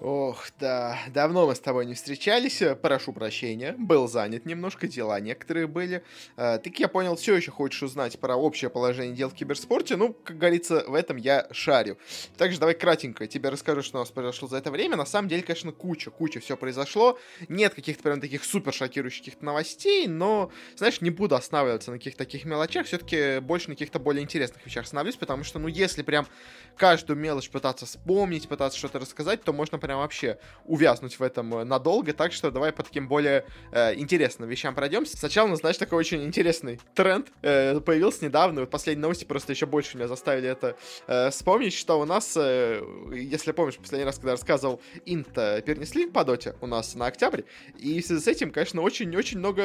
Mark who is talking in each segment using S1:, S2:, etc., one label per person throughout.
S1: Ох, да, давно мы с тобой не встречались, прошу прощения, был занят немножко, дела некоторые были. Э, ты, как я понял, все еще хочешь узнать про общее положение дел в киберспорте, ну, как говорится, в этом я шарю. Также давай кратенько тебе расскажу, что у нас произошло за это время. На самом деле, конечно, куча, куча все произошло. Нет каких-то прям таких супер шокирующих новостей, но, знаешь, не буду останавливаться на каких-то таких мелочах, все-таки больше на каких-то более интересных вещах остановлюсь, потому что, ну, если прям каждую мелочь пытаться вспомнить, пытаться что-то рассказать, то можно прям вообще увязнуть в этом э, надолго, так что давай по таким более э, интересным вещам пройдемся. Сначала, ну, знаешь, такой очень интересный тренд э, появился недавно, вот последние новости просто еще больше меня заставили это э, вспомнить, что у нас, э, если помнишь, последний раз, когда рассказывал, Инт э, перенесли по доте у нас на октябрь, и в связи с этим, конечно, очень-очень много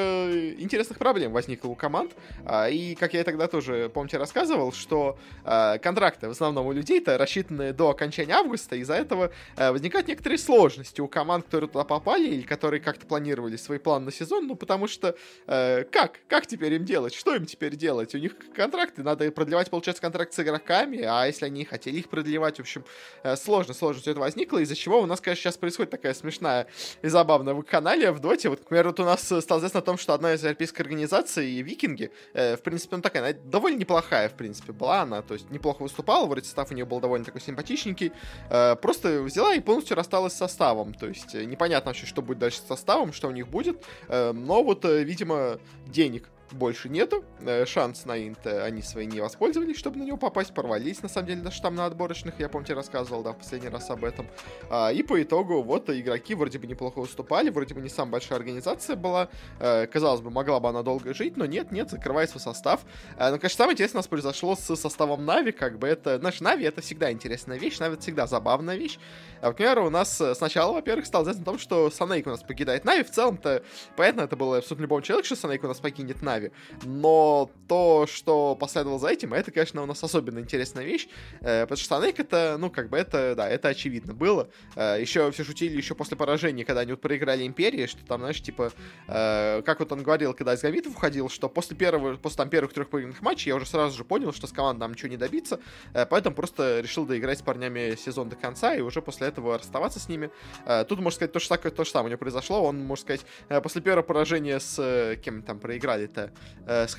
S1: интересных проблем возникло у команд, э, и, как я тогда тоже, помните, рассказывал, что э, контракты в основном у людей-то рассчитаны до окончания августа, из-за этого э, возникают некоторые сложности у команд, которые туда попали или которые как-то планировали свой план на сезон, ну потому что э, как? Как теперь им делать? Что им теперь делать? У них контракты, надо продлевать, получается, контракт с игроками, а если они хотели их продлевать, в общем, э, сложно, сложно все это возникло, из-за чего у нас, конечно, сейчас происходит такая смешная и забавная вакханалия в доте. Вот, к примеру, вот у нас стало известно о том, что одна из европейских организаций, Викинги, э, в принципе, ну такая, она довольно неплохая, в принципе, была она, то есть неплохо выступала, вроде состав у нее был довольно такой симпатичненький, э, просто взяла и полностью рассталась с составом. То есть э, непонятно вообще, что будет дальше с составом, что у них будет. Э, но вот, э, видимо, денег больше нету. Э, шанс на инт они свои не воспользовались, чтобы на него попасть, порвались, на самом деле, даже там на отборочных, я помню, тебе рассказывал, да, в последний раз об этом. А, и по итогу, вот, игроки вроде бы неплохо выступали, вроде бы не самая большая организация была, э, казалось бы, могла бы она долго жить, но нет, нет, закрывает свой состав. Э, ну, конечно, самое интересное у нас произошло с составом Нави, как бы это, знаешь, Нави это всегда интересная вещь, Нави это всегда забавная вещь. А, к у нас сначала, во-первых, стало известно о том, что Санейк у нас покидает Нави, в целом-то, понятно, это было абсолютно любому человеку, что Санейк у нас покинет Нави, Нави. Но то, что последовало за этим, это, конечно, у нас особенно интересная вещь, э, потому что Станейк это, ну, как бы это, да, это очевидно было. Э, еще все шутили еще после поражения, когда они вот проиграли Империи, что там, знаешь, типа, э, как вот он говорил, когда из Гамитов уходил, что после первого, после там первых трех проигранных матчей я уже сразу же понял, что с командой нам ничего не добиться, э, поэтому просто решил доиграть с парнями сезон до конца и уже после этого расставаться с ними. Э, тут, можно сказать, то же, то же самое у него произошло. Он, можно сказать, э, после первого поражения с э, кем там проиграли-то, э, с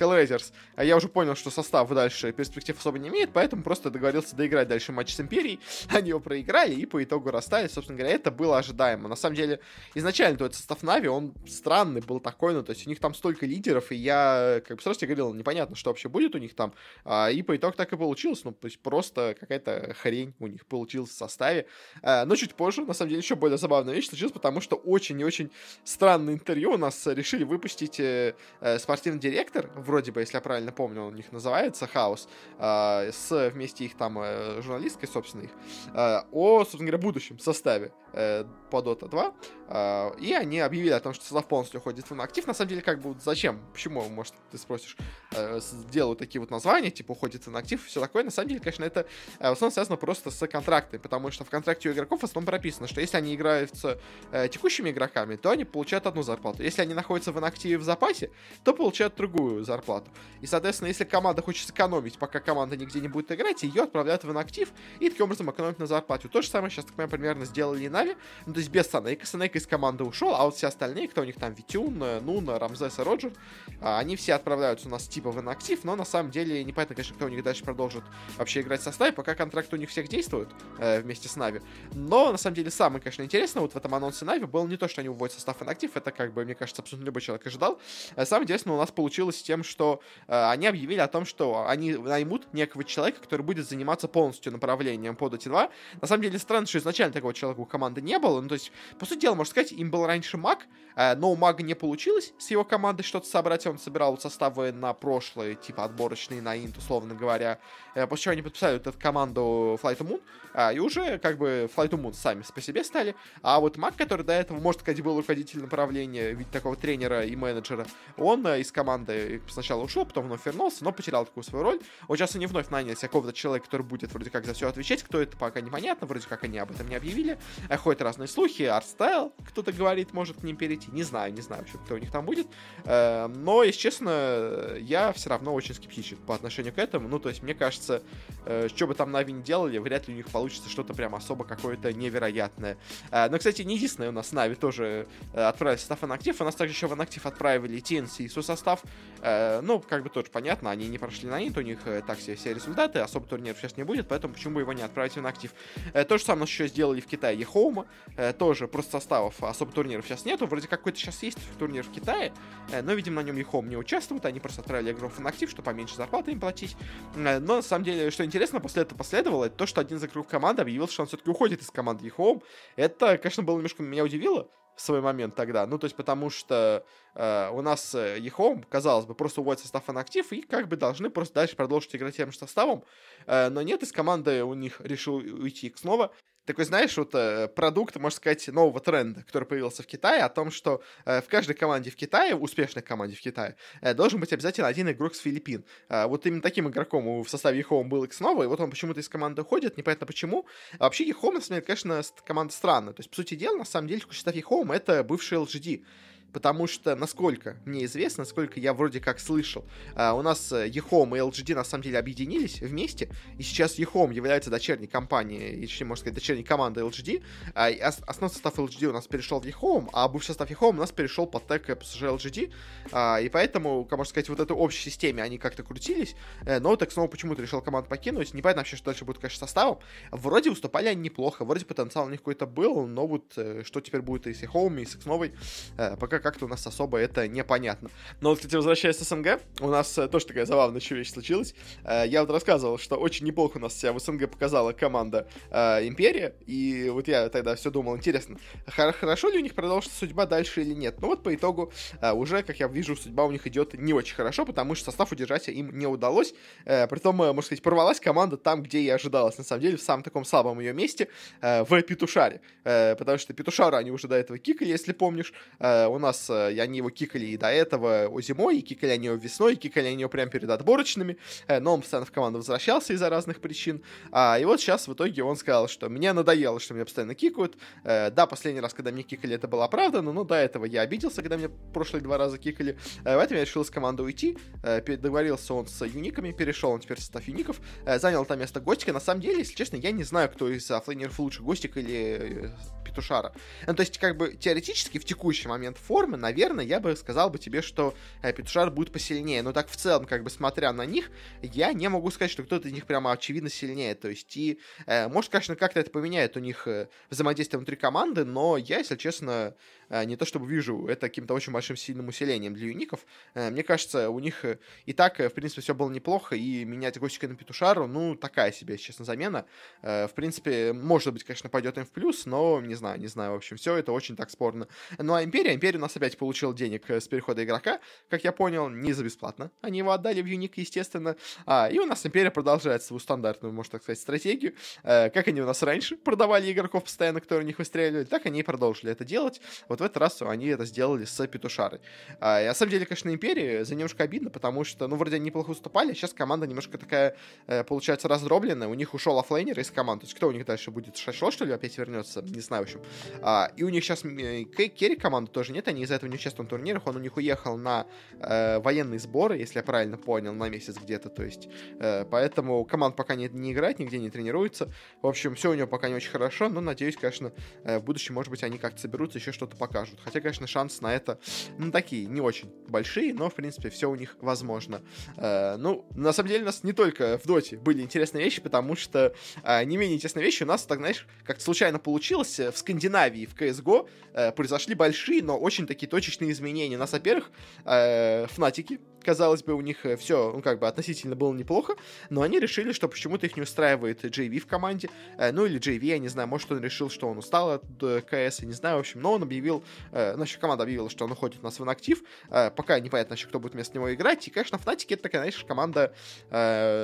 S1: а я уже понял, что состав дальше перспектив особо не имеет, поэтому просто договорился доиграть дальше матч с Империей. Они его проиграли и по итогу расстались. Собственно говоря, это было ожидаемо. На самом деле, изначально то этот состав Нави, он странный был такой, ну, то есть у них там столько лидеров, и я, как бы сразу тебе говорил, непонятно, что вообще будет у них там. А, и по итогу так и получилось, ну, то есть просто какая-то хрень у них получилась в составе. А, но чуть позже, на самом деле, еще более забавная вещь случилась, потому что очень и очень странное интервью у нас решили выпустить э, э, спортивный директор, вроде бы, если я правильно помню, он у них называется, Хаус, э, с вместе их там э, журналисткой, собственно, их, э, о, собственно говоря, будущем составе э, по Dota 2, э, и они объявили о том, что состав полностью уходит в инактив. На самом деле, как бы, зачем? Почему, может, ты спросишь, э, делают такие вот названия, типа, уходит в инактив и все такое. На самом деле, конечно, это э, в основном связано просто с контрактами, потому что в контракте у игроков в основном прописано, что если они играют с э, текущими игроками, то они получают одну зарплату. Если они находятся в инактиве в запасе, то получают другую зарплату. И, соответственно, если команда хочет сэкономить, пока команда нигде не будет играть, ее отправляют в инактив и таким образом экономят на зарплате. То же самое сейчас, так понимаю, примерно сделали и Нави. Ну, то есть без Санейка. Санейка из команды ушел, а вот все остальные, кто у них там, Витюн, Нуна, Рамзес и Роджер, а, они все отправляются у нас типа в инактив, но на самом деле непонятно, конечно, кто у них дальше продолжит вообще играть в составе, пока контракт у них всех действует э, вместе с Нави. Но, на самом деле, самое, конечно, интересное вот в этом анонсе Нави было не то, что они уводят состав инактив, это, как бы, мне кажется, абсолютно любой человек ожидал. Э, самое интересное у нас получилось тем, что э, они объявили о том, что они наймут некого человека, который будет заниматься полностью направлением по Dota 2. На самом деле, странно, что изначально такого человека у команды не было. Ну, то есть, по сути дела, можно сказать, им был раньше маг, э, но у мага не получилось с его командой что-то собрать. Он собирал составы на прошлые, типа отборочные на инт, условно говоря. Э, после чего они подписали вот эту команду Flight to Moon, э, и уже как бы Flight to Moon сами по себе стали. А вот маг, который до этого, может сказать, был руководитель направления, ведь такого тренера и менеджера, он из команды сначала ушел, потом вновь вернулся, но потерял такую свою роль. Вот сейчас они вновь наняли какого-то человека, который будет вроде как за все отвечать. Кто это, пока непонятно, вроде как они об этом не объявили. Ходят разные слухи, артстайл, кто-то говорит, может к ним перейти. Не знаю, не знаю вообще, кто у них там будет. Но, если честно, я все равно очень скептичен по отношению к этому. Ну, то есть, мне кажется, э, что бы там Нави не делали, вряд ли у них получится что-то прям особо какое-то невероятное. Э, но, кстати, не единственное у нас Нави тоже э, отправили состав инактив. У нас также еще в инактив отправили TNC и состав. Э, ну, как бы тоже понятно, они не прошли на инт, у них э, так все, все результаты, особо турниров сейчас не будет, поэтому почему его не отправить в инактив. Э, то же самое еще сделали в Китае Ehome а, э, тоже просто составов особо турниров сейчас нету, вроде какой-то сейчас есть турнир в Китае, э, но, видимо, на нем Ehome не участвует, они просто отправили игроков в инактив, чтобы поменьше зарплаты им платить. Э, но, на самом деле, что интересно, после этого последовало, это то, что один из игроков команды объявил, что он все-таки уходит из команды Ehome. Это, конечно, было немножко меня удивило, в свой момент тогда. Ну, то есть, потому что э, у нас э, Ehome, казалось бы, просто уводит состав инактив и как бы должны просто дальше продолжить играть тем же составом. Э, но нет, из команды у них решил уйти снова такой, знаешь, вот э, продукт, можно сказать, нового тренда, который появился в Китае, о том, что э, в каждой команде в Китае, успешной команде в Китае, э, должен быть обязательно один игрок с Филиппин. Вот именно таким игроком в составе Ehome был Xnova, и вот он почему-то из команды уходит, непонятно почему. А вообще Ehome, на самом деле, конечно, команда странная. То есть, по сути дела, на самом деле, состав Ехоум — это бывший LGD потому что, насколько мне известно, насколько я вроде как слышал, а, у нас Ехом и LGD на самом деле объединились вместе, и сейчас Ехом является дочерней компанией, и, можно сказать, дочерней командой LGD, а основной состав LGD у нас перешел в Ехом, а бывший состав Ехом у нас перешел под тег PSG LGD, а, и поэтому, можно сказать, вот этой общей системе они как-то крутились, э, но так снова почему-то решил команду покинуть, непонятно вообще, что дальше будет, конечно, составом. Вроде уступали они неплохо, вроде потенциал у них какой-то был, но вот э, что теперь будет и с Ехом, и с X-Новой, э, пока как-то у нас особо это непонятно. Но вот, кстати, возвращаясь к СНГ, у нас э, тоже такая забавная еще вещь случилась. Э, я вот рассказывал, что очень неплохо у нас себя в СНГ показала команда э, Империя, и вот я тогда все думал, интересно, хорошо ли у них продолжится судьба дальше или нет? Ну вот по итогу уже, как я вижу, судьба у них идет не очень хорошо, потому что состав удержать им не удалось. Притом, можно сказать, порвалась команда там, где и ожидалось, на самом деле, в самом таком слабом ее месте, в Петушаре. Потому что Петушара они уже до этого кикали, если помнишь. У нас и они его кикали и до этого зимой, и кикали они его весной, и кикали они его прямо перед отборочными, э, но он постоянно в команду возвращался из-за разных причин. А, и вот сейчас в итоге он сказал, что мне надоело, что меня постоянно кикают. Э, да, последний раз, когда мне кикали, это было оправдано, но до этого я обиделся, когда меня прошлые два раза кикали. Э, поэтому я решил из команды уйти. Договорился он с юниками, перешел он теперь в состав юников, занял там место Гостика. На самом деле, если честно, я не знаю, кто из оффлейнеров лучше, Гостик или Петушара. Ну, то есть, как бы, теоретически, в текущий момент формы, наверное, я бы сказал бы тебе, что э, Петушар будет посильнее. Но так в целом, как бы смотря на них, я не могу сказать, что кто-то из них прямо очевидно сильнее. То есть, и, э, может, конечно, как-то это поменяет у них э, взаимодействие внутри команды, но я, если честно, не то чтобы вижу это каким-то очень большим сильным усилением для юников. Э, мне кажется, у них э, и так, э, в принципе, все было неплохо, и менять Гостика на Петушару, ну, такая себе, честно, замена. Э, в принципе, может быть, конечно, пойдет им в плюс, но не знаю, не знаю, в общем, все это очень так спорно. Ну, а Империя, Империя у нас опять получил денег э, с перехода игрока, как я понял, не за бесплатно. Они его отдали в Юник, естественно. А, и у нас Империя продолжает свою стандартную, можно так сказать, стратегию. Э, как они у нас раньше продавали игроков постоянно, которые у них выстреливали, так они и продолжили это делать. В этот раз они это сделали с Петушарой. А, и на самом деле, конечно, Империи за немножко обидно, потому что, ну, вроде они неплохо уступали, а сейчас команда немножко такая, э, получается, раздробленная. У них ушел offlaner из команды. То есть кто у них дальше будет? Шашло, что ли, опять вернется? Не знаю, в общем. А, и у них сейчас э, carry команды тоже нет, они из-за этого не участвуют в турнирах, он у них уехал на э, военные сборы, если я правильно понял, на месяц где-то, то есть, э, поэтому команд пока не, не играет, нигде не тренируется, в общем, все у него пока не очень хорошо, но надеюсь, конечно, э, в будущем, может быть, они как-то соберутся, еще что-то покажут, хотя, конечно, шансы на это, ну, такие, не очень большие, но, в принципе, все у них возможно. Э, ну, на самом деле, у нас не только в Доте были интересные вещи, потому что э, не менее интересные вещи у нас, так, знаешь, как-то случайно получилось, э, в Скандинавии, в CSGO э, произошли большие, но очень такие точечные изменения. У нас, во-первых, э, Фнатики, казалось бы, у них э, все, ну, как бы относительно было неплохо, но они решили, что почему-то их не устраивает JV в команде, э, ну, или JV, я не знаю, может, он решил, что он устал от э, КС, я не знаю, в общем, но он объявил, значит, команда объявила, что он уходит у нас в инактив, пока непонятно еще, кто будет вместо него играть, и, конечно, Фнатики это такая, знаешь, команда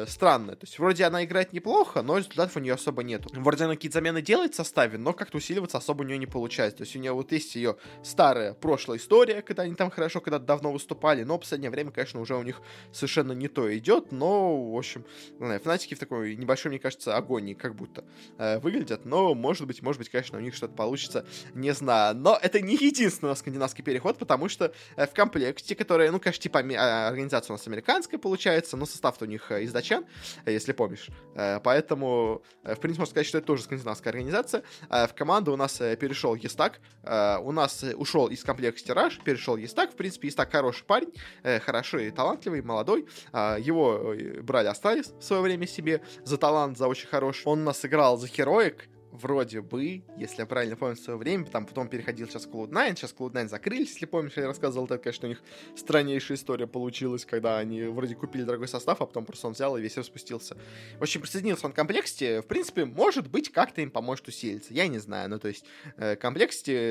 S1: странная, то есть, вроде она играет неплохо, но результатов у нее особо нету. Вроде она какие-то замены делает в составе, но как-то усиливаться особо у нее не получается, то есть, у нее вот есть ее старая про прошлая история, когда они там хорошо когда-то давно выступали, но в последнее время, конечно, уже у них совершенно не то идет, но, в общем, знаю, в такой небольшой, мне кажется, агонии как будто э, выглядят, но, может быть, может быть, конечно, у них что-то получится, не знаю, но это не единственный скандинавский переход, потому что э, в комплекте, который, ну, конечно, типа а, организация у нас американская получается, но состав у них э, из датчан, э, если помнишь, э, поэтому, э, в принципе, можно сказать, что это тоже скандинавская организация, э, в команду у нас э, перешел Естак, э, у нас э, ушел из комплекта Стираж, перешел Естак, в принципе, Естак хороший парень, э, хороший, талантливый, молодой, э, его брали Асталис в свое время себе за талант, за очень хороший, он нас играл за Heroic, вроде бы, если я правильно помню, свое время, там потом переходил сейчас в Cloud9, сейчас Cloud9 закрылись, если помнишь, я рассказывал, это, конечно, у них страннейшая история получилась, когда они вроде купили дорогой состав, а потом просто он взял и весь распустился. В общем, присоединился он к комплексте, в принципе, может быть, как-то им поможет усилиться, я не знаю, ну, то есть, э,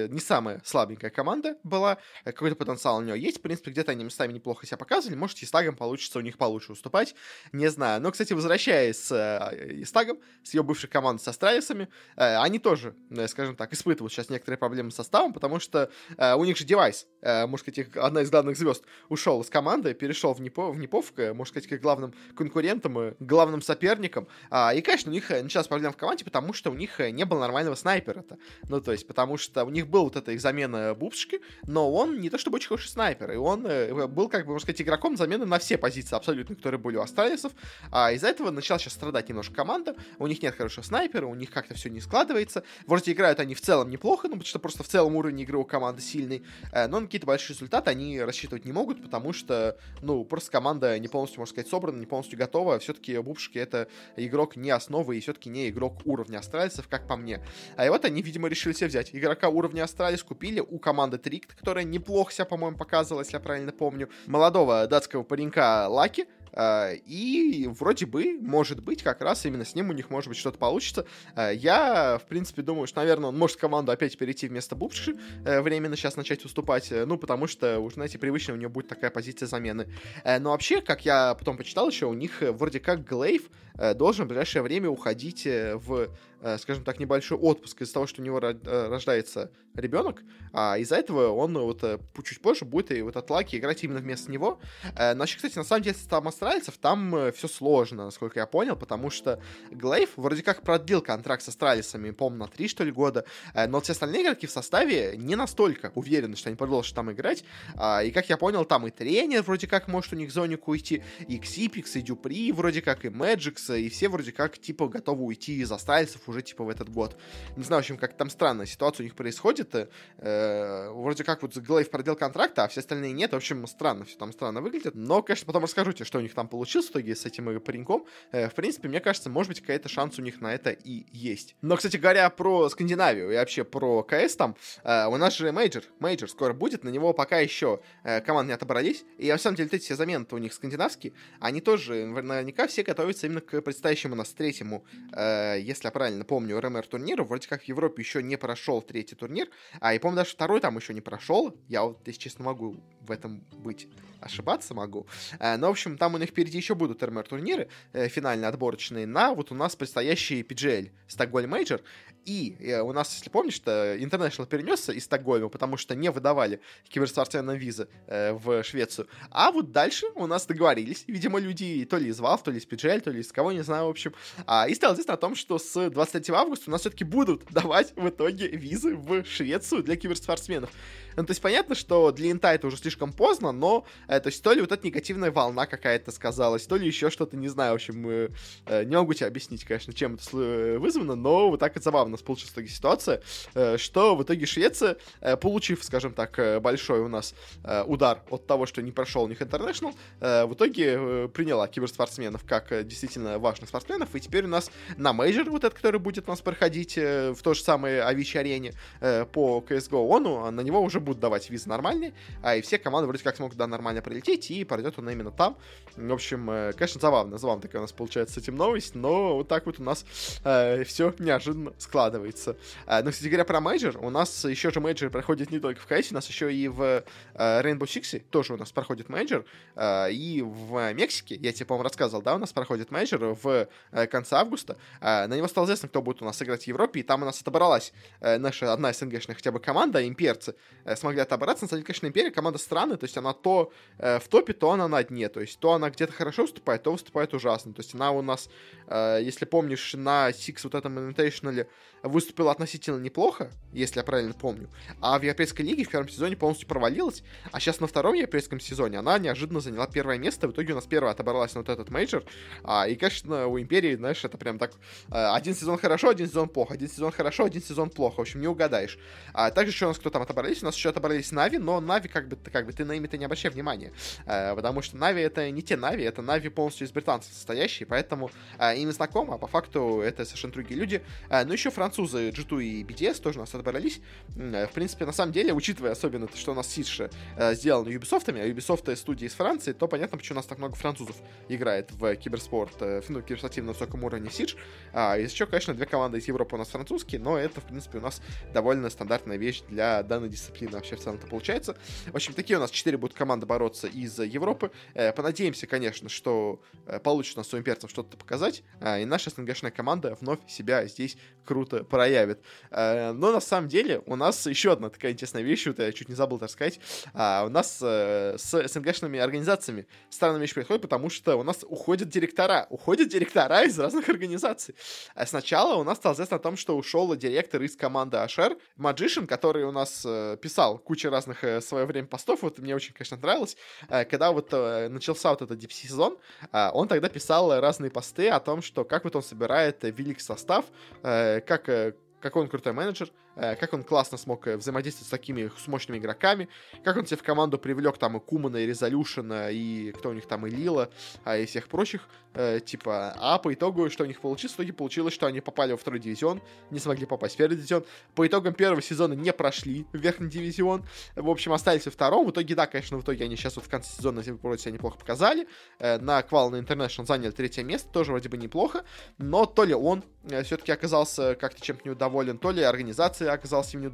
S1: не самая слабенькая команда была, э, какой-то потенциал у нее есть, в принципе, где-то они местами неплохо себя показывали, может, с Истагом получится у них получше уступать, не знаю. Но, кстати, возвращаясь с э, Истагом, с ее бывшей командой, с Астралисами, Э, они тоже, э, скажем так, испытывают сейчас некоторые проблемы с составом, потому что э, у них же девайс, можно сказать, их одна из главных звезд ушел из команды, перешел в, Непо, в Неповк, можно сказать, к главным конкурентам, главным соперникам. А, и, конечно, у них началась проблема в команде, потому что у них не было нормального снайпера-то. Ну, то есть, потому что у них был вот эта их замена Бубшки, но он не то чтобы очень хороший снайпер, и он был, как бы, можно сказать, игроком замены на все позиции абсолютно, которые были у Астралисов. А из-за этого начала сейчас страдать немножко команда, у них нет хорошего снайпера, у них как-то все не складывается. Вроде играют они в целом неплохо, ну, потому что просто в целом уровень игры у команды сильный, э, но на какие-то большие результаты они рассчитывать не могут, потому что, ну, просто команда не полностью, можно сказать, собрана, не полностью готова. Все-таки Бубшки это игрок не основы и все-таки не игрок уровня астральцев, как по мне. А и вот они, видимо, решили себе взять игрока уровня астралис, купили у команды Трикт, которая неплохо себя, по-моему, показывала, если я правильно помню. Молодого датского паренька Лаки, и вроде бы, может быть, как раз именно с ним у них, может быть, что-то получится. А, я, в принципе, думаю, что, наверное, он может команду опять перейти вместо Бубши э, временно сейчас начать выступать, э, ну, потому что, уже, знаете, привычно у него будет такая позиция замены. Э, но вообще, как я потом почитал еще, у них вроде как Глейв должен в ближайшее время уходить в скажем так, небольшой отпуск из-за того, что у него э, рождается ребенок, а из-за этого он вот э, чуть позже будет и вот от Лаки играть именно вместо него. Вообще, кстати, на самом деле, там астральцев, там все сложно, насколько я понял, потому что Глейв вроде как продлил контракт с астралисами, по-моему, на 3, что ли, года, но все остальные игроки в составе не настолько уверены, что они продолжат там играть, а, и, как я понял, там и тренер вроде как может у них зонику уйти, и Ксипикс, и Дюпри вроде как, и Мэджикс, и все вроде как, типа, готовы уйти из астральцев уже, типа, в этот год. Не знаю, в общем, как там странная ситуация у них происходит. Э, вроде как вот Глейв продлил контракт, а все остальные нет. В общем, странно, все там странно выглядит. Но, конечно, потом расскажу тебе, что у них там получилось в итоге с этим пареньком. Э, в принципе, мне кажется, может быть, какая-то шанс у них на это и есть. Но, кстати говоря, про Скандинавию и вообще про КС там, э, у нас же мейджор, мейджор скоро будет, на него пока еще э, команды не отобрались. И на самом деле, эти все замены у них скандинавские, они тоже наверняка все готовятся именно к предстоящему у нас третьему, э, если я правильно помню, RMR турниру. Вроде как в Европе еще не прошел третий турнир, а и помню даже второй там еще не прошел. Я вот, если честно, могу в этом быть ошибаться могу. Э, но, в общем, там у них впереди еще будут RMR турниры, э, финальные отборочные, на вот у нас предстоящий PGL, Стокгольм Мейджор. И э, у нас, если помнишь, что International перенесся из Стокгольма, потому что не выдавали киберспортсменам визы в Швецию. А вот дальше у нас договорились, видимо, люди то ли из Valve, то ли из PGL, то ли из кого, не знаю, в общем. А, и стало известно о том, что с 23 августа у нас все-таки будут давать в итоге визы в Швецию для киберспортсменов. Ну, то есть понятно, что для инта это уже слишком поздно, но, э, то есть то ли вот эта негативная волна какая-то сказалась, то ли еще что-то, не знаю, в общем, э, не могу тебе объяснить, конечно, чем это э, вызвано, но вот так вот забавно получилась итоге ситуация, э, что в итоге Швеция, э, получив, скажем так, э, большой у нас э, удар от того, что не прошел у них International, э, в итоге э, приняла киберспортсменов как э, действительно важных спортсменов, и теперь у нас на мейджор, вот этот, который будет у нас проходить э, в то же самое Авичи арене э, по CSGO. Ну, а на него уже будут давать визы нормальные, а и все команды вроде как смогут туда нормально прилететь, и пройдет он именно там. В общем, э, конечно, забавно, забавно такая у нас получается с этим новость, но вот так вот у нас э, все неожиданно складывается. А, но, кстати говоря, про мейджор, у нас еще же мейджор проходит не только в CS, у нас еще и в а, Rainbow Six тоже у нас проходит мейджор, а, и в Мексике, я тебе, по-моему, рассказывал, да, у нас проходит мейджор в а, конце августа. А, на него стало известно, кто будет у нас играть в Европе, и там у нас отобралась а, наша одна СНГшная хотя бы команда, имперцы, смогли отобраться. На самом деле, конечно, империя команда странная, то есть она то а, в топе, то она на дне, то есть то она где-то хорошо выступает, то выступает ужасно. То есть она у нас, а, если помнишь, на Six вот этом Invitational выступила относительно неплохо, если я правильно помню, а в Европейской лиге в первом сезоне полностью провалилась, а сейчас на втором Европейском сезоне она неожиданно заняла первое место, в итоге у нас первая отобралась на вот этот мейджор, а, и, конечно, у Империи, знаешь, это прям так, а, один сезон хорошо, один сезон плохо, один сезон хорошо, один сезон плохо, в общем, не угадаешь. А также еще у нас кто там отобрались, у нас еще отобрались Нави, но Нави, как бы, как бы ты на имя-то не обращай внимания, а, потому что Нави это не те Нави, это Нави полностью из британцев состоящие, поэтому а, имя знакомо, а по факту это совершенно другие люди. А, ну, еще французы G2 и BDS тоже у нас отобрались. В принципе, на самом деле, учитывая особенно, что у нас Сидж э, сделан Ubisoft, а Ubisoft студия из Франции, то понятно, почему у нас так много французов играет в киберспорт, э, ну, киберспортивно на высоком уровне Сидж. А, и еще, конечно, две команды из Европы у нас французские, но это, в принципе, у нас довольно стандартная вещь для данной дисциплины вообще в целом-то получается. В общем, такие у нас четыре будут команды бороться из Европы. Э, понадеемся, конечно, что э, получится у нас у имперцев что-то показать, а, и наша СНГшная команда вновь себя здесь круто проявит. Э, но на самом деле у нас еще одна такая интересная вещь, вот я чуть не забыл так сказать. А, у нас с СНГшными организациями странная вещь происходит, потому что у нас уходят директора. Уходят директора из разных организаций. А сначала у нас стало известно о том, что ушел директор из команды Ашер, Magician, который у нас э, писал кучу разных в свое время постов. Вот мне очень, конечно, нравилось. Когда вот начался вот этот дип-сезон, он тогда писал разные посты о том, что как вот он собирает велик состав, как какой он крутой менеджер, Э, как он классно смог э, взаимодействовать с такими с мощными игроками, как он себе в команду привлек там и Кумана, и Резолюшена, и кто у них там, и Лила, а и всех прочих, э, типа, а по итогу, что у них получилось? В итоге получилось, что они попали во второй дивизион, не смогли попасть в первый дивизион, по итогам первого сезона не прошли в верхний дивизион, в общем, остались во втором, в итоге, да, конечно, в итоге они сейчас вот в конце сезона вроде себя неплохо показали, на квал на International заняли третье место, тоже вроде бы неплохо, но то ли он все-таки оказался как-то чем-то неудоволен, то ли организация информация оказалась им не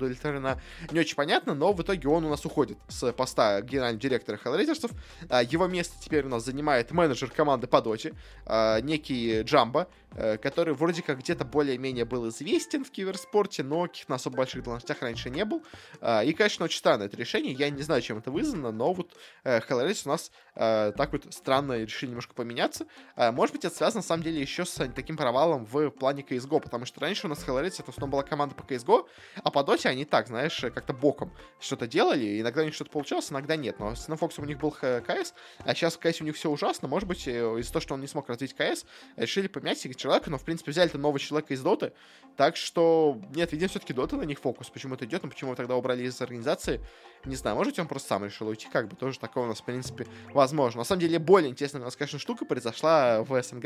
S1: не очень понятно, но в итоге он у нас уходит с поста генерального директора Hellraisers'ов. А, его место теперь у нас занимает менеджер команды по доте, а, некий Джамба, Э, который вроде как где-то более-менее был известен в киберспорте, но каких-то особо больших должностях раньше не был. А, и, конечно, очень странное это решение. Я не знаю, чем это вызвано, но вот э, Hellrace у нас э, так вот странно решили немножко поменяться. А, может быть, это связано, на самом деле, еще с таким провалом в плане CSGO, потому что раньше у нас Hellrace это в основном была команда по CSGO, а по Dota они так, знаешь, как-то боком что-то делали, иногда у них что-то получалось, иногда нет. Но с Fox у них был КС, а сейчас в КС у них все ужасно. Может быть, из-за того, что он не смог развить КС, решили поменять человека, но, в принципе, взяли-то нового человека из Доты, так что, нет, видимо, все-таки Дота на них фокус, почему это идет, но почему тогда убрали из организации, не знаю, может быть, он просто сам решил уйти, как бы, тоже такое у нас, в принципе, возможно. На самом деле, более интересная у нас, конечно, штука произошла в СНГ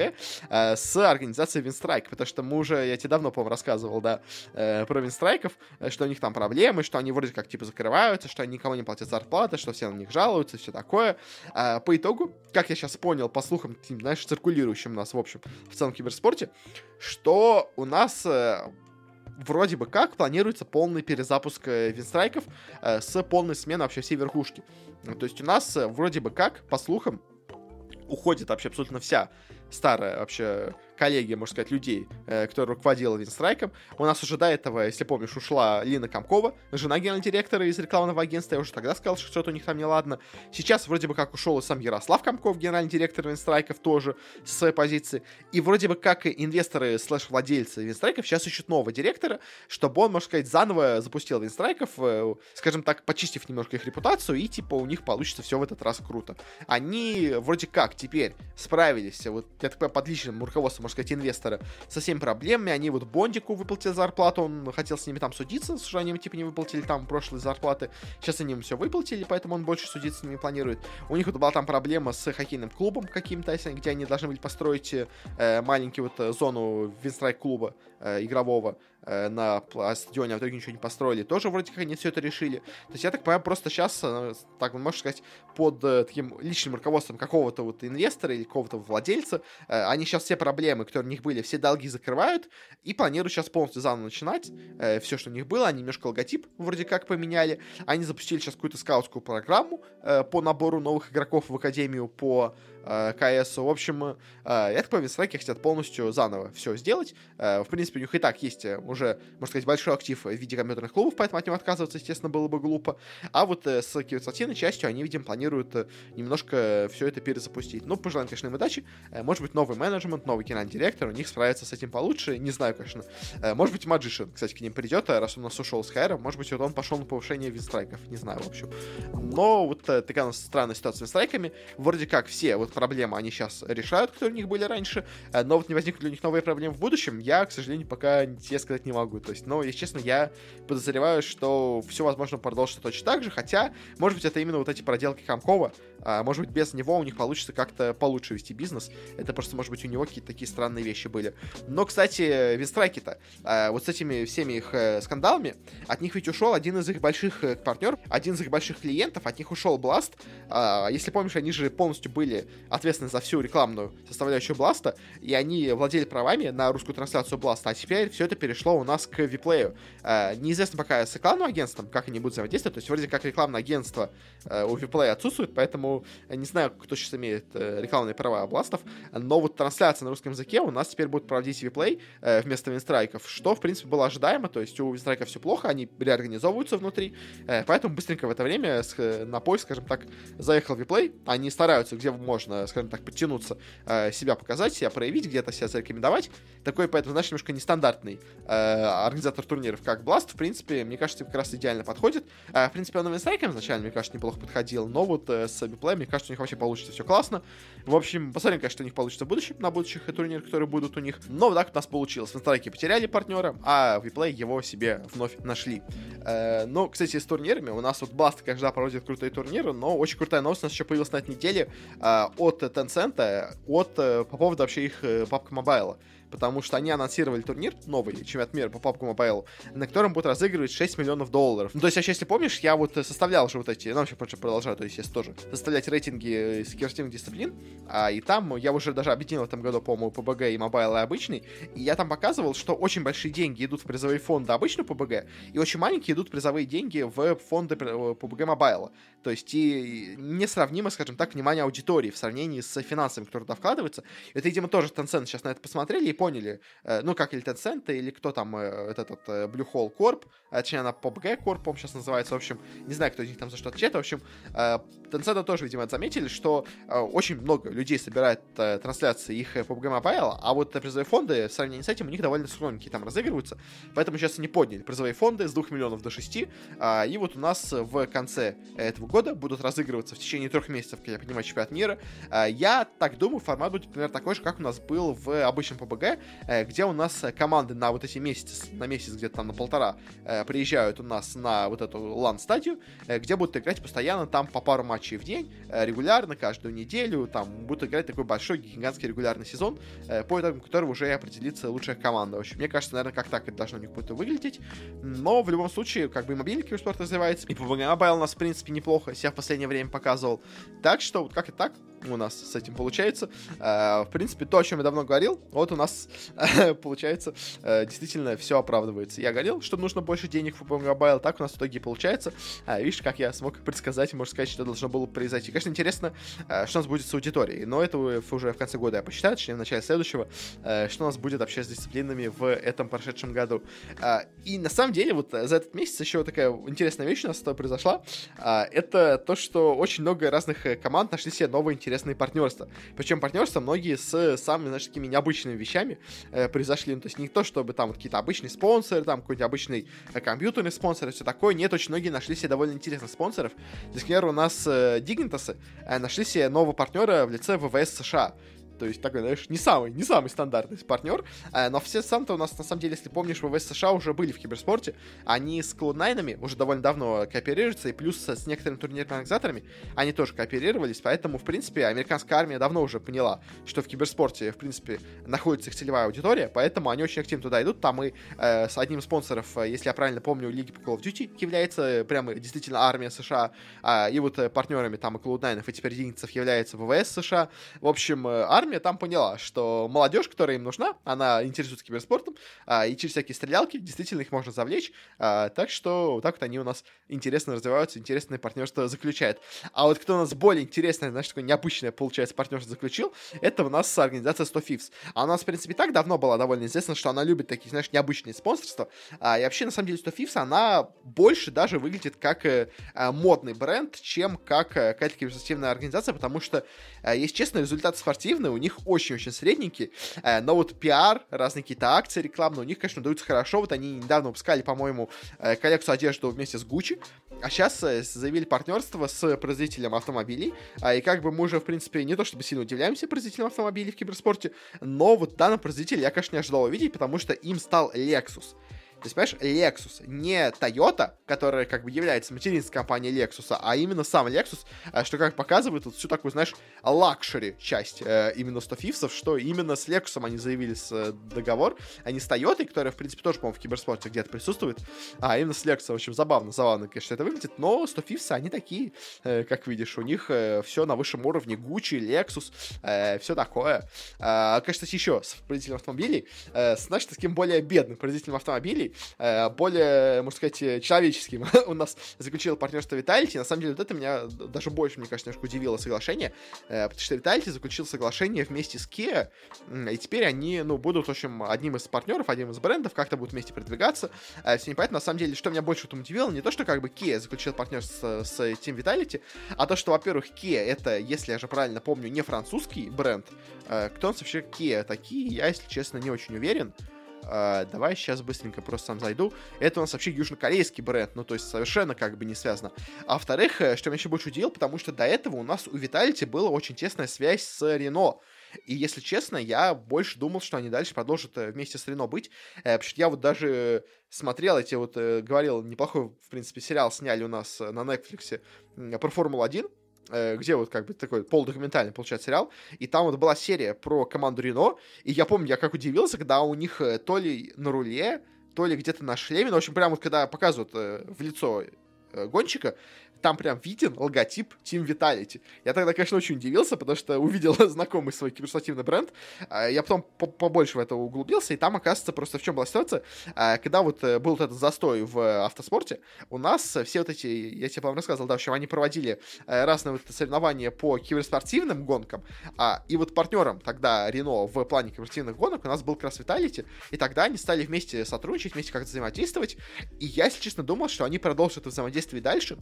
S1: э, с организацией Винстрайк, потому что мы уже, я тебе давно, по-моему, рассказывал, да, э, про Винстрайков, э, что у них там проблемы, что они вроде как, типа, закрываются, что они никому не платят зарплаты, что все на них жалуются, все такое. Э, по итогу, как я сейчас понял, по слухам, знаешь, циркулирующим у нас, в общем, в целом киберспорте, что у нас э, вроде бы как планируется полный перезапуск э, винстрайков э, с полной сменой вообще всей верхушки. То есть у нас э, вроде бы как, по слухам, уходит вообще абсолютно вся старая вообще коллегия, можно сказать, людей, э, которая руководила Винстрайком. У нас уже до этого, если помнишь, ушла Лина Комкова, жена генерального директора из рекламного агентства. Я уже тогда сказал, что что-то у них там неладно. Сейчас вроде бы как ушел и сам Ярослав Комков, генеральный директор Винстрайков, тоже со своей позиции. И вроде бы как инвесторы слэш-владельцы Винстрайков сейчас ищут нового директора, чтобы он, можно сказать, заново запустил Винстрайков, э, скажем так, почистив немножко их репутацию, и типа у них получится все в этот раз круто. Они вроде как теперь справились, вот я так понимаю, под личным руководством можно сказать, инвестора со всеми проблемами. Они вот Бондику выплатили зарплату, он хотел с ними там судиться, что они типа не выплатили там прошлые зарплаты. Сейчас они ему все выплатили, поэтому он больше судиться с ними планирует. У них вот была там проблема с хоккейным клубом каким-то, где они должны были построить э, маленький вот э, зону Винстрайк клуба э, игрового. Э, на стадионе, а в итоге ничего не построили. Тоже вроде как они все это решили. То есть я так понимаю, просто сейчас, э, так можно сказать, под э, таким личным руководством какого-то вот инвестора или какого-то владельца, они сейчас все проблемы, которые у них были, все долги закрывают и планируют сейчас полностью заново начинать. Все, что у них было, они немножко логотип вроде как поменяли. Они запустили сейчас какую-то скаутскую программу по набору новых игроков в Академию по КС. В общем, э, я так понимаю, страйки хотят полностью заново все сделать. Э, в принципе, у них и так есть э, уже, можно сказать, большой актив в виде компьютерных клубов, поэтому от него отказываться, естественно, было бы глупо. А вот э, с консультативной частью они, видимо, планируют э, немножко все это перезапустить. Ну, пожелаем, конечно, им удачи. Э, может быть, новый менеджмент, новый генеральный директор, у них справится с этим получше. Не знаю, конечно. Э, может быть, Magician, кстати, к ним придет, э, раз он нас ушел с Хайром. Может быть, вот он пошел на повышение винстрайков. Не знаю, в общем. Но вот э, такая у нас странная ситуация с винстрайками. Вроде как все вот проблемы они сейчас решают, которые у них были раньше, э, но вот не возникнут ли у них новые проблемы в будущем, я, к сожалению, пока тебе сказать не могу. То есть, ну, если честно, я подозреваю, что все, возможно, продолжится точно так же, хотя, может быть, это именно вот эти проделки Комкова, а, может быть, без него у них получится как-то получше вести бизнес. Это просто, может быть, у него какие-то такие странные вещи были. Но, кстати, Винстрайки-то, а, вот с этими всеми их э, скандалами, от них ведь ушел один из их больших э, партнеров, один из их больших клиентов, от них ушел Blast. А, если помнишь, они же полностью были ответственны за всю рекламную составляющую Бласта, и они владели правами на русскую трансляцию Бласта, а теперь все это перешло у нас к Виплею. А, неизвестно пока с рекламным агентством, как они будут взаимодействовать, то есть вроде как рекламное агентство э, у Виплея отсутствует, поэтому не знаю, кто сейчас имеет э, рекламные права бластов, но вот трансляция на русском языке у нас теперь будет проводить Виплей э, вместо винстрайков, что, в принципе, было ожидаемо, то есть у винстрайков все плохо, они реорганизовываются внутри, э, поэтому быстренько в это время с, э, на поиск, скажем так, заехал Виплей, они стараются, где можно, скажем так, подтянуться, э, себя показать, себя проявить, где-то себя зарекомендовать, такой, поэтому, знаешь, немножко нестандартный э, организатор турниров, как Blast, в принципе, мне кажется, как раз идеально подходит. Э, в принципе, он винстрайкам изначально, мне кажется, неплохо подходил, но вот э, с Виплеем мне кажется, у них вообще получится все классно. В общем, посмотрим, конечно, что у них получится в будущем, на будущих турнирах, которые будут у них. Но вот так у нас получилось. В Инсталайке потеряли партнера, а в Виплей его себе вновь нашли. Э, ну, кстати, с турнирами. У нас вот Blast, конечно, проводит крутые турниры, но очень крутая новость у нас еще появилась на этой неделе э, от Tencent, от, э, по поводу вообще их э, папка мобайла потому что они анонсировали турнир новый, чемпионат мира по PUBG Mobile, на котором будут разыгрывать 6 миллионов долларов. Ну, то есть, вообще, если помнишь, я вот составлял же вот эти, ну, вообще продолжаю, то есть, если тоже, составлять рейтинги киберспортивных дисциплин, а, и там я уже даже объединил в этом году, по-моему, PBG и Mobile и обычный, и я там показывал, что очень большие деньги идут в призовые фонды обычного PBG, и очень маленькие идут призовые деньги в фонды PBG Mobile. То есть, и несравнимо, скажем так, внимание аудитории в сравнении с финансами, которые туда вкладываются. Это, видимо, тоже Tencent сейчас на это посмотрели и поняли, э, ну, как или Tencent, или кто там, э, этот, этот э, Blue Hole Corp, точнее, она PUBG Corp, по сейчас называется, в общем, не знаю, кто из них там за что отвечает, в общем, Tencent тоже, видимо, заметили, что очень много людей собирает трансляции их PUBG Mobile, а вот призовые фонды в сравнении с этим у них довольно скромненькие там разыгрываются, поэтому сейчас они подняли призовые фонды с 2 миллионов до 6, и вот у нас в конце этого года будут разыгрываться в течение трех месяцев, как я понимаю, чемпионат мира. Я так думаю, формат будет примерно такой же, как у нас был в обычном PBG, Э, где у нас э, команды на вот эти месяцы, на месяц где-то там на полтора э, приезжают у нас на вот эту лан-стадию, где будут играть постоянно там по пару матчей в день, регулярно, каждую неделю, там будут играть такой большой гигантский регулярный сезон, по итогам которого уже определится лучшая команда. В общем, мне кажется, наверное, как так это должно у них будет выглядеть. Но в любом случае, как бы и мобильный киберспорт развивается, и PUBG Mobile у нас, в принципе, неплохо себя в последнее время показывал. Так что, вот как и так, у нас с этим получается. В принципе, то, о чем я давно говорил, вот у нас получается, э, действительно все оправдывается. Я говорил, что нужно больше денег в Mobile, так у нас в итоге получается. А, видишь, как я смог предсказать, можно сказать, что должно было произойти. Конечно, интересно, э, что у нас будет с аудиторией, но это уже в конце года я посчитаю, точнее, в начале следующего, э, что у нас будет вообще с дисциплинами в этом прошедшем году. А, и на самом деле, вот за этот месяц еще такая интересная вещь у нас произошла. А, это то, что очень много разных команд нашли себе новые интересные партнерства. Причем партнерства многие с самыми, знаешь, такими необычными вещами э, произошли. Ну, то есть не то, чтобы там вот какие-то обычные спонсоры, там какой-нибудь обычный э, компьютерный спонсор и все такое. Нет, очень многие нашли себе довольно интересных спонсоров. Здесь, например, у нас э, Dignitas э, нашли себе нового партнера в лице ВВС США. То есть такой, знаешь, не самый, не самый стандартный партнер. Э, но все сам-то у нас, на самом деле, если помнишь, ВВС США уже были в киберспорте. Они с Cloud9 уже довольно давно кооперируются, и плюс с некоторыми турнирными организаторами они тоже кооперировались, поэтому, в принципе, американская армия давно уже поняла, что в киберспорте, в принципе, находится их целевая аудитория, поэтому они очень активно туда идут. Там и э, с одним из спонсоров, э, если я правильно помню, Лиги по Call of Duty является э, прямо действительно армия США, э, и вот партнерами там и Cloud9 и теперь единицев является ВВС США. В общем, э, армия там поняла, что молодежь, которая им нужна, она интересуется киберспортом, э, и через всякие стрелялки действительно их можно завлечь, э, так что так вот они у нас интересно развиваются, интересное партнерство заключают. А вот кто у нас более интересное, знаешь, такое необычное, получается, партнерство заключил, это у нас организация 100 FIFs. А у нас, в принципе, так давно было довольно известно, что она любит такие, знаешь, необычные спонсорства. А, и вообще, на самом деле, 100 FIFs, она больше даже выглядит как э, э, модный бренд, чем как э, какая-то киберспортивная организация, потому что, э, если честно, результаты спортивные у них очень-очень средненькие, э, но вот пиар, разные какие-то акции рекламные у них, конечно, даются хорошо. Вот они недавно выпускали, по-моему, э, коллекцию одежды вместе с Gucci, а сейчас э, заявили партнерство с производителем автомобилей, а, и как бы мы уже, в принципе, не то чтобы сильно удивляемся производителям автомобилей в киберспорте, но вот данный производитель я, конечно, не ожидал увидеть, потому что им стал Lexus. То есть, понимаешь, Lexus, не Toyota, которая как бы является материнской компанией Lexus, а именно сам Lexus, э, что как показывает вот всю такую, знаешь, luxury часть э, именно 100 Thieves ов, что именно с Lexus они заявили с, э, договор, а не с Toyota, которая, в принципе, тоже, по-моему, в киберспорте где-то присутствует, а именно с Lexus, в общем, забавно, забавно, конечно, это выглядит, но 100 Thieves ы, они такие, э, как видишь, у них э, все на высшем уровне, Gucci, Lexus, э, все такое. Э, конечно, еще с производителем автомобилей, э, с, знаешь, таким более бедным производителем автомобилей, Э, более, можно сказать, человеческим у нас заключил партнерство Vitality. На самом деле, вот это меня даже больше, мне кажется, немножко удивило соглашение, э, потому что Vitality заключил соглашение вместе с Kia, и теперь они, ну, будут, в общем, одним из партнеров, одним из брендов, как-то будут вместе продвигаться. Э, все непонятно, на самом деле, что меня больше удивило, не то, что как бы Kia заключил партнерство с, с Team Vitality, а то, что, во-первых, Kia это, если я же правильно помню, не французский бренд. Кто нас вообще Kia такие, я, если честно, не очень уверен. Uh, давай сейчас быстренько просто сам зайду. Это у нас вообще южнокорейский бренд, ну то есть совершенно как бы не связано. А во-вторых, э, что меня еще больше удивило, потому что до этого у нас у Vitality была очень тесная связь с Renault. И если честно, я больше думал, что они дальше продолжат э, вместе с Рено быть. Э, потому я вот даже смотрел эти вот, говорил, неплохой, в принципе, сериал сняли у нас на Netflix про Формулу-1 Э, где вот как бы такой полудокументальный, получается, сериал, и там вот была серия про команду Рено, и я помню, я как удивился, когда у них э, то ли на руле, то ли где-то на шлеме, ну, в общем, прям вот когда показывают э, в лицо гонщика, там прям виден логотип Team Vitality. Я тогда, конечно, очень удивился, потому что увидел знакомый свой киберспортивный бренд. А, я потом побольше в это углубился, и там, оказывается, просто в чем была ситуация. А, когда вот э, был вот этот застой в автоспорте, у нас все вот эти, я тебе, по-моему, рассказывал, да, в общем, они проводили э, разные вот соревнования по киберспортивным гонкам, а, и вот партнером тогда Рено в плане киберспортивных гонок у нас был как раз Vitality, и тогда они стали вместе сотрудничать, вместе как-то взаимодействовать, и я, если честно, думал, что они продолжат это взаимодействие дальше,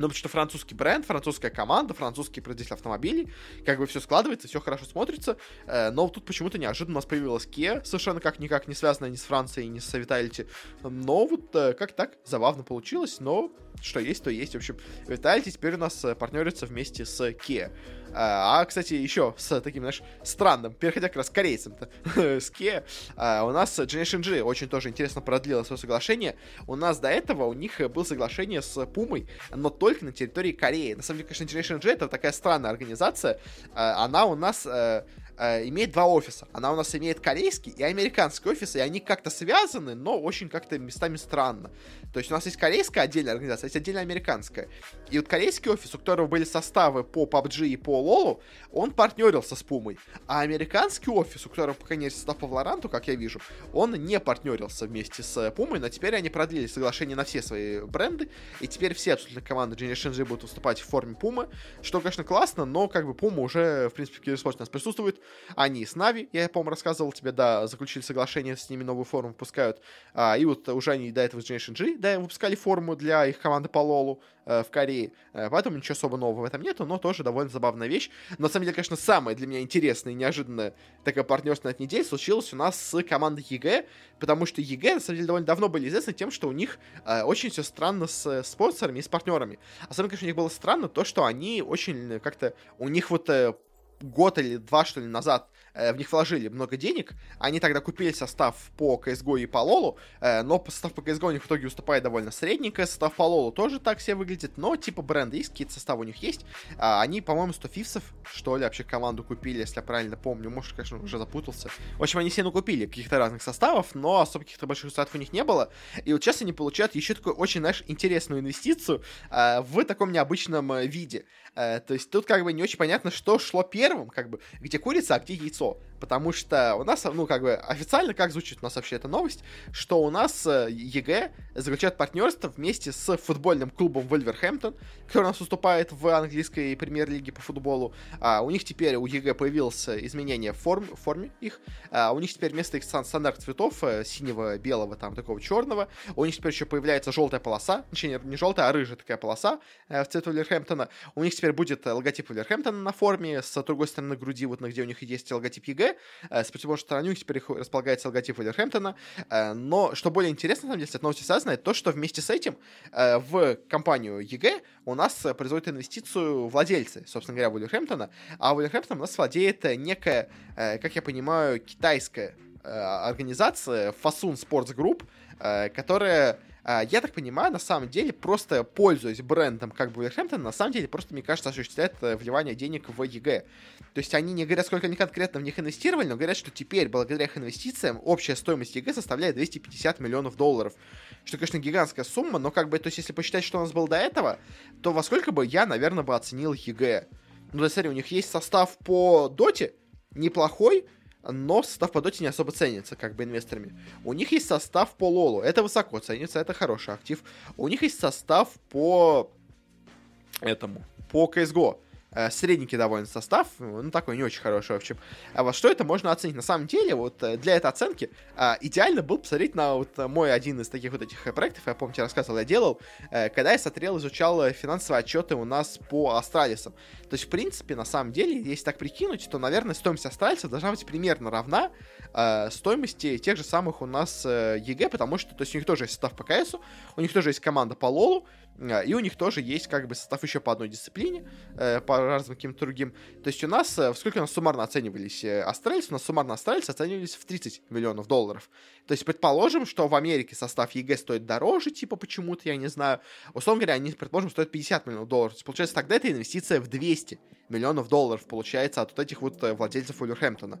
S1: ну, потому что французский бренд, французская команда, французский производитель автомобилей, как бы все складывается, все хорошо смотрится, э, но тут почему-то неожиданно у нас появилась Kia, совершенно как-никак не связанная ни с Францией, ни с Vitality, но вот э, как так, забавно получилось, но что есть, то есть, в общем, Vitality теперь у нас э, партнерится вместе с Kia. А, кстати, еще с таким, знаешь, странным, переходя как раз к корейцам-то, с Kia, а, у нас Generation G очень тоже интересно продлило свое соглашение. У нас до этого у них было соглашение с Пумой, но только на территории Кореи. На самом деле, конечно, Generation G это такая странная организация. А, она у нас э, имеет два офиса. Она у нас имеет корейский и американский офис, и они как-то связаны, но очень как-то местами странно. То есть у нас есть корейская отдельная организация, есть отдельная американская. И вот корейский офис, у которого были составы по PUBG и по LoL, он партнерился с Пумой. А американский офис, у которого пока нет состав по Valorant, как я вижу, он не партнерился вместе с Пумой, но теперь они продлили соглашение на все свои бренды, и теперь все абсолютно команды Generation G будут выступать в форме Пумы, что, конечно, классно, но как бы Пума уже, в принципе, в киберспорте у нас присутствует. Они с Нави, я, по-моему, рассказывал тебе, да, заключили соглашение, с ними новую форму выпускают, а, и вот уже они до этого с Generation G да, выпускали форму для их команды по Лолу э, в Корее, э, поэтому ничего особо нового в этом нету, но тоже довольно забавная вещь. Но, на самом деле, конечно, самое для меня интересное и неожиданное такое партнерство на этой неделе случилось у нас с командой EG, потому что EG, на самом деле, довольно давно были известны тем, что у них э, очень все странно с спонсорами и с партнерами. Особенно, конечно, у них было странно то, что они очень как-то, у них вот э, год или два, что ли, назад э, в них вложили много денег. Они тогда купили состав по CSGO и по LoL, э, но состав по CSGO у них в итоге уступает довольно средненько. Состав по LoL тоже так себе выглядит, но типа бренды есть, какие-то составы у них есть. А, они, по-моему, 100 фифсов, что ли, вообще команду купили, если я правильно помню. Может, конечно, уже запутался. В общем, они все накупили каких-то разных составов, но особо каких-то больших результатов у них не было. И вот сейчас они получают еще такую очень, знаешь, интересную инвестицию э, в таком необычном э, виде. Э, то есть тут как бы не очень понятно, что шло первым, как бы, где курица, а где яйцо. Потому что у нас, ну, как бы, официально, как звучит у нас вообще эта новость, что у нас EG заключает партнерство вместе с футбольным клубом Вулверхэмптон, который у нас выступает в английской премьер-лиге по футболу. А, у них теперь, у EG появилось изменение форм, в форме их. А, у них теперь вместо их стандарт цветов, э, синего, белого, там, такого черного, у них теперь еще появляется желтая полоса, точнее, не желтая, а рыжая такая полоса в цвет Вулверхэмптона. У них теперь будет э, логотип Вулверхэмптона на форме, с другой стороны груди, вот на где у них есть логотип EG, э, с противоположной стороны у них теперь располагается логотип Вулверхэмптона, э, но что более интересно, на самом деле, с этой новостью связано, то, что вместе с этим в компанию EG у нас производят инвестицию владельцы, собственно говоря, Вулверхэмптона, а Вулверхэмптон у нас владеет некая, как я понимаю, китайская организация Fosun Sports Group, которая я так понимаю, на самом деле, просто пользуясь брендом как Вулверхэмптон, на самом деле, просто, мне кажется, осуществляет э, вливание денег в EG. То есть они не говорят, сколько они конкретно в них инвестировали, но говорят, что теперь, благодаря их инвестициям, общая стоимость EG составляет 250 миллионов долларов. Что, конечно, гигантская сумма, но как бы, то есть если посчитать, что у нас было до этого, то во сколько бы я, наверное, бы оценил EG. Ну, да, смотри, у них есть состав по доте, неплохой, но состав по доте не особо ценится, как бы, инвесторами. У них есть состав по лолу, это высоко ценится, это хороший актив. У них есть состав по этому, по CSGO. Э, средненький довольно состав, ну, такой не очень хороший, в общем. А вот что это можно оценить? На самом деле, вот э, для этой оценки а, идеально было посмотреть на вот мой один из таких вот этих проектов, я помню, я рассказывал, я делал, когда я смотрел, изучал финансовые отчеты у нас по Астралисам. То есть, в принципе, на самом деле, если так прикинуть, то, наверное, стоимость Астралиса должна быть примерно равна э, стоимости тех же самых у нас э, EG, потому что, то есть, у них тоже есть состав по КС, у них тоже есть команда по Лолу, э, и у них тоже есть, как бы, состав еще по одной дисциплине, э, по разным каким-то другим. То есть, у нас, сколько у нас суммарно оценивались э, Астралис? У нас суммарно Астралис оценивались в 30 миллионов долларов. То есть, предположим, что в Америке состав EG стоит дороже, типа, почему-то, я не знаю. Условно говоря, они, предположим, стоят 50 миллионов долларов. То есть, получается, тогда это инвестиция в 200 миллионов долларов, получается, от вот этих вот владельцев Вулверхэмптона.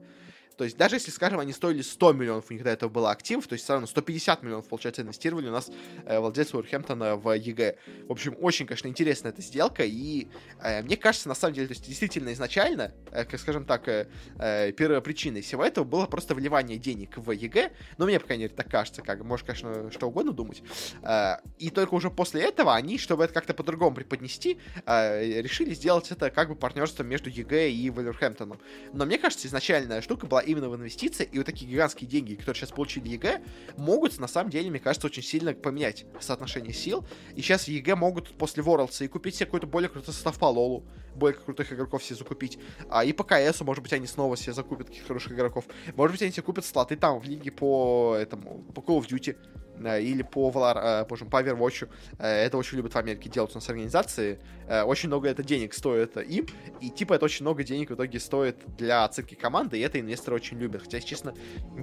S1: То есть даже если, скажем, они стоили 100 миллионов, у них до этого было активов, то есть все равно 150 миллионов, получается, инвестировали у нас э, владельцы Вулверхэмптона в EG. В общем, очень, конечно, интересная эта сделка, и э, мне кажется, на самом деле, то есть действительно изначально, э, как скажем так, э, э, первопричиной всего этого было просто вливание денег в EG, но мне, по крайней мере, так кажется, как, может, конечно, что угодно думать. Э, и только уже после этого они, чтобы это как-то по-другому преподнести, э, решили сделать это как бы партнерство между EG и Вулверхэмптоном. Но мне кажется, изначальная штука была именно в инвестиции, и вот такие гигантские деньги, которые сейчас получили EG, могут, на самом деле, мне кажется, очень сильно поменять соотношение сил. И сейчас EG могут после Worlds и купить себе какой-то более крутой состав по Лолу, более крутых игроков себе закупить. А и по КСу, может быть, они снова себе закупят каких-то хороших игроков. Может быть, они себе купят слоты там в лиге по этому, по Call of Duty или по, Valor, боже, по Overwatch. Э, это очень любят в Америке делать у нас организации. Э, очень много это денег стоит им, и типа это очень много денег в итоге стоит для оценки команды, и это инвесторы очень любят. Хотя, честно,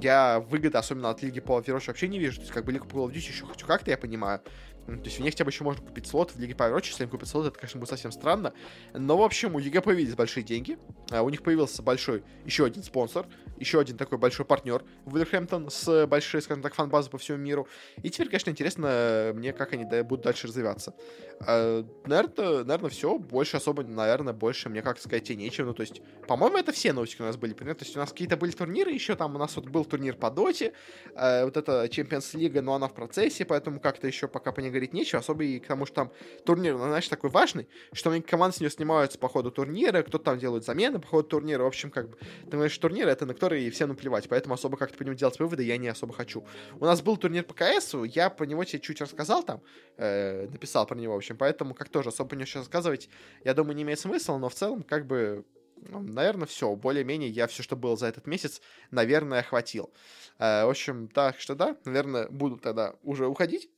S1: я выгоды, особенно от лиги по Overwatch, вообще не вижу. То есть, как бы лига по Call of Duty еще хоть как-то я понимаю, то есть у них хотя бы еще можно купить слот в Лиге Power если они купят слот, это, конечно, будет совсем странно. Но, в общем, у EG появились большие деньги. А у них появился большой еще один спонсор, еще один такой большой партнер Вулверхэмптон с большой, скажем так, фан по всему миру. И теперь, конечно, интересно мне, как они будут дальше развиваться. А, наверное, наверное, все. Больше особо, наверное, больше мне, как сказать, и нечего. Ну, то есть, по-моему, это все новости у нас были. Понятно? То есть у нас какие-то были турниры еще, там у нас вот был турнир по доте, э, вот это Champions League, но она в процессе, поэтому как-то еще пока по ней говорить нечего, особо и к тому, что там турнир, ну, знаешь, такой важный, что команды с нее снимаются по ходу турнира, кто-то там делает замены по ходу турнира, в общем, как бы, ты говоришь, турнир это на который всем наплевать, поэтому особо как-то по нему делать выводы я не особо хочу. У нас был турнир по КС, я про него тебе чуть рассказал там, э, написал про него, в общем, поэтому как тоже особо по нему сейчас рассказывать, я думаю, не имеет смысла, но в целом, как бы, ну, наверное, все. Более-менее я все, что было за этот месяц, наверное, охватил. Э, в общем, так что да, наверное, буду тогда уже уходить.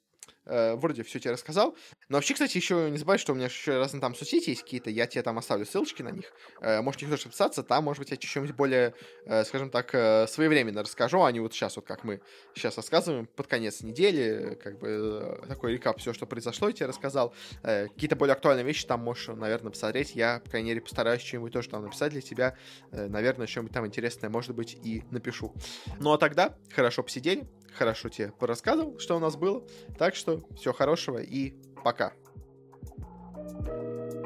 S1: Э, вроде все тебе рассказал. Но вообще, кстати, еще не забывай, что у меня еще разные там соцсети есть какие-то, я тебе там оставлю ссылочки на них. Э, можете тоже подписаться, там, может быть, я что-нибудь более, э, скажем так, э, своевременно расскажу, а не вот сейчас, вот как мы сейчас рассказываем, под конец недели, как бы э, такой рекап, все, что произошло, я тебе рассказал. Э, какие-то более актуальные вещи там можешь, наверное, посмотреть. Я, по крайней мере, постараюсь что-нибудь тоже там написать для тебя. Э, наверное, что-нибудь там интересное, может быть, и напишу. Ну а тогда хорошо посидели, хорошо тебе порассказывал, что у нас было. Так что всего хорошего и пока. thank you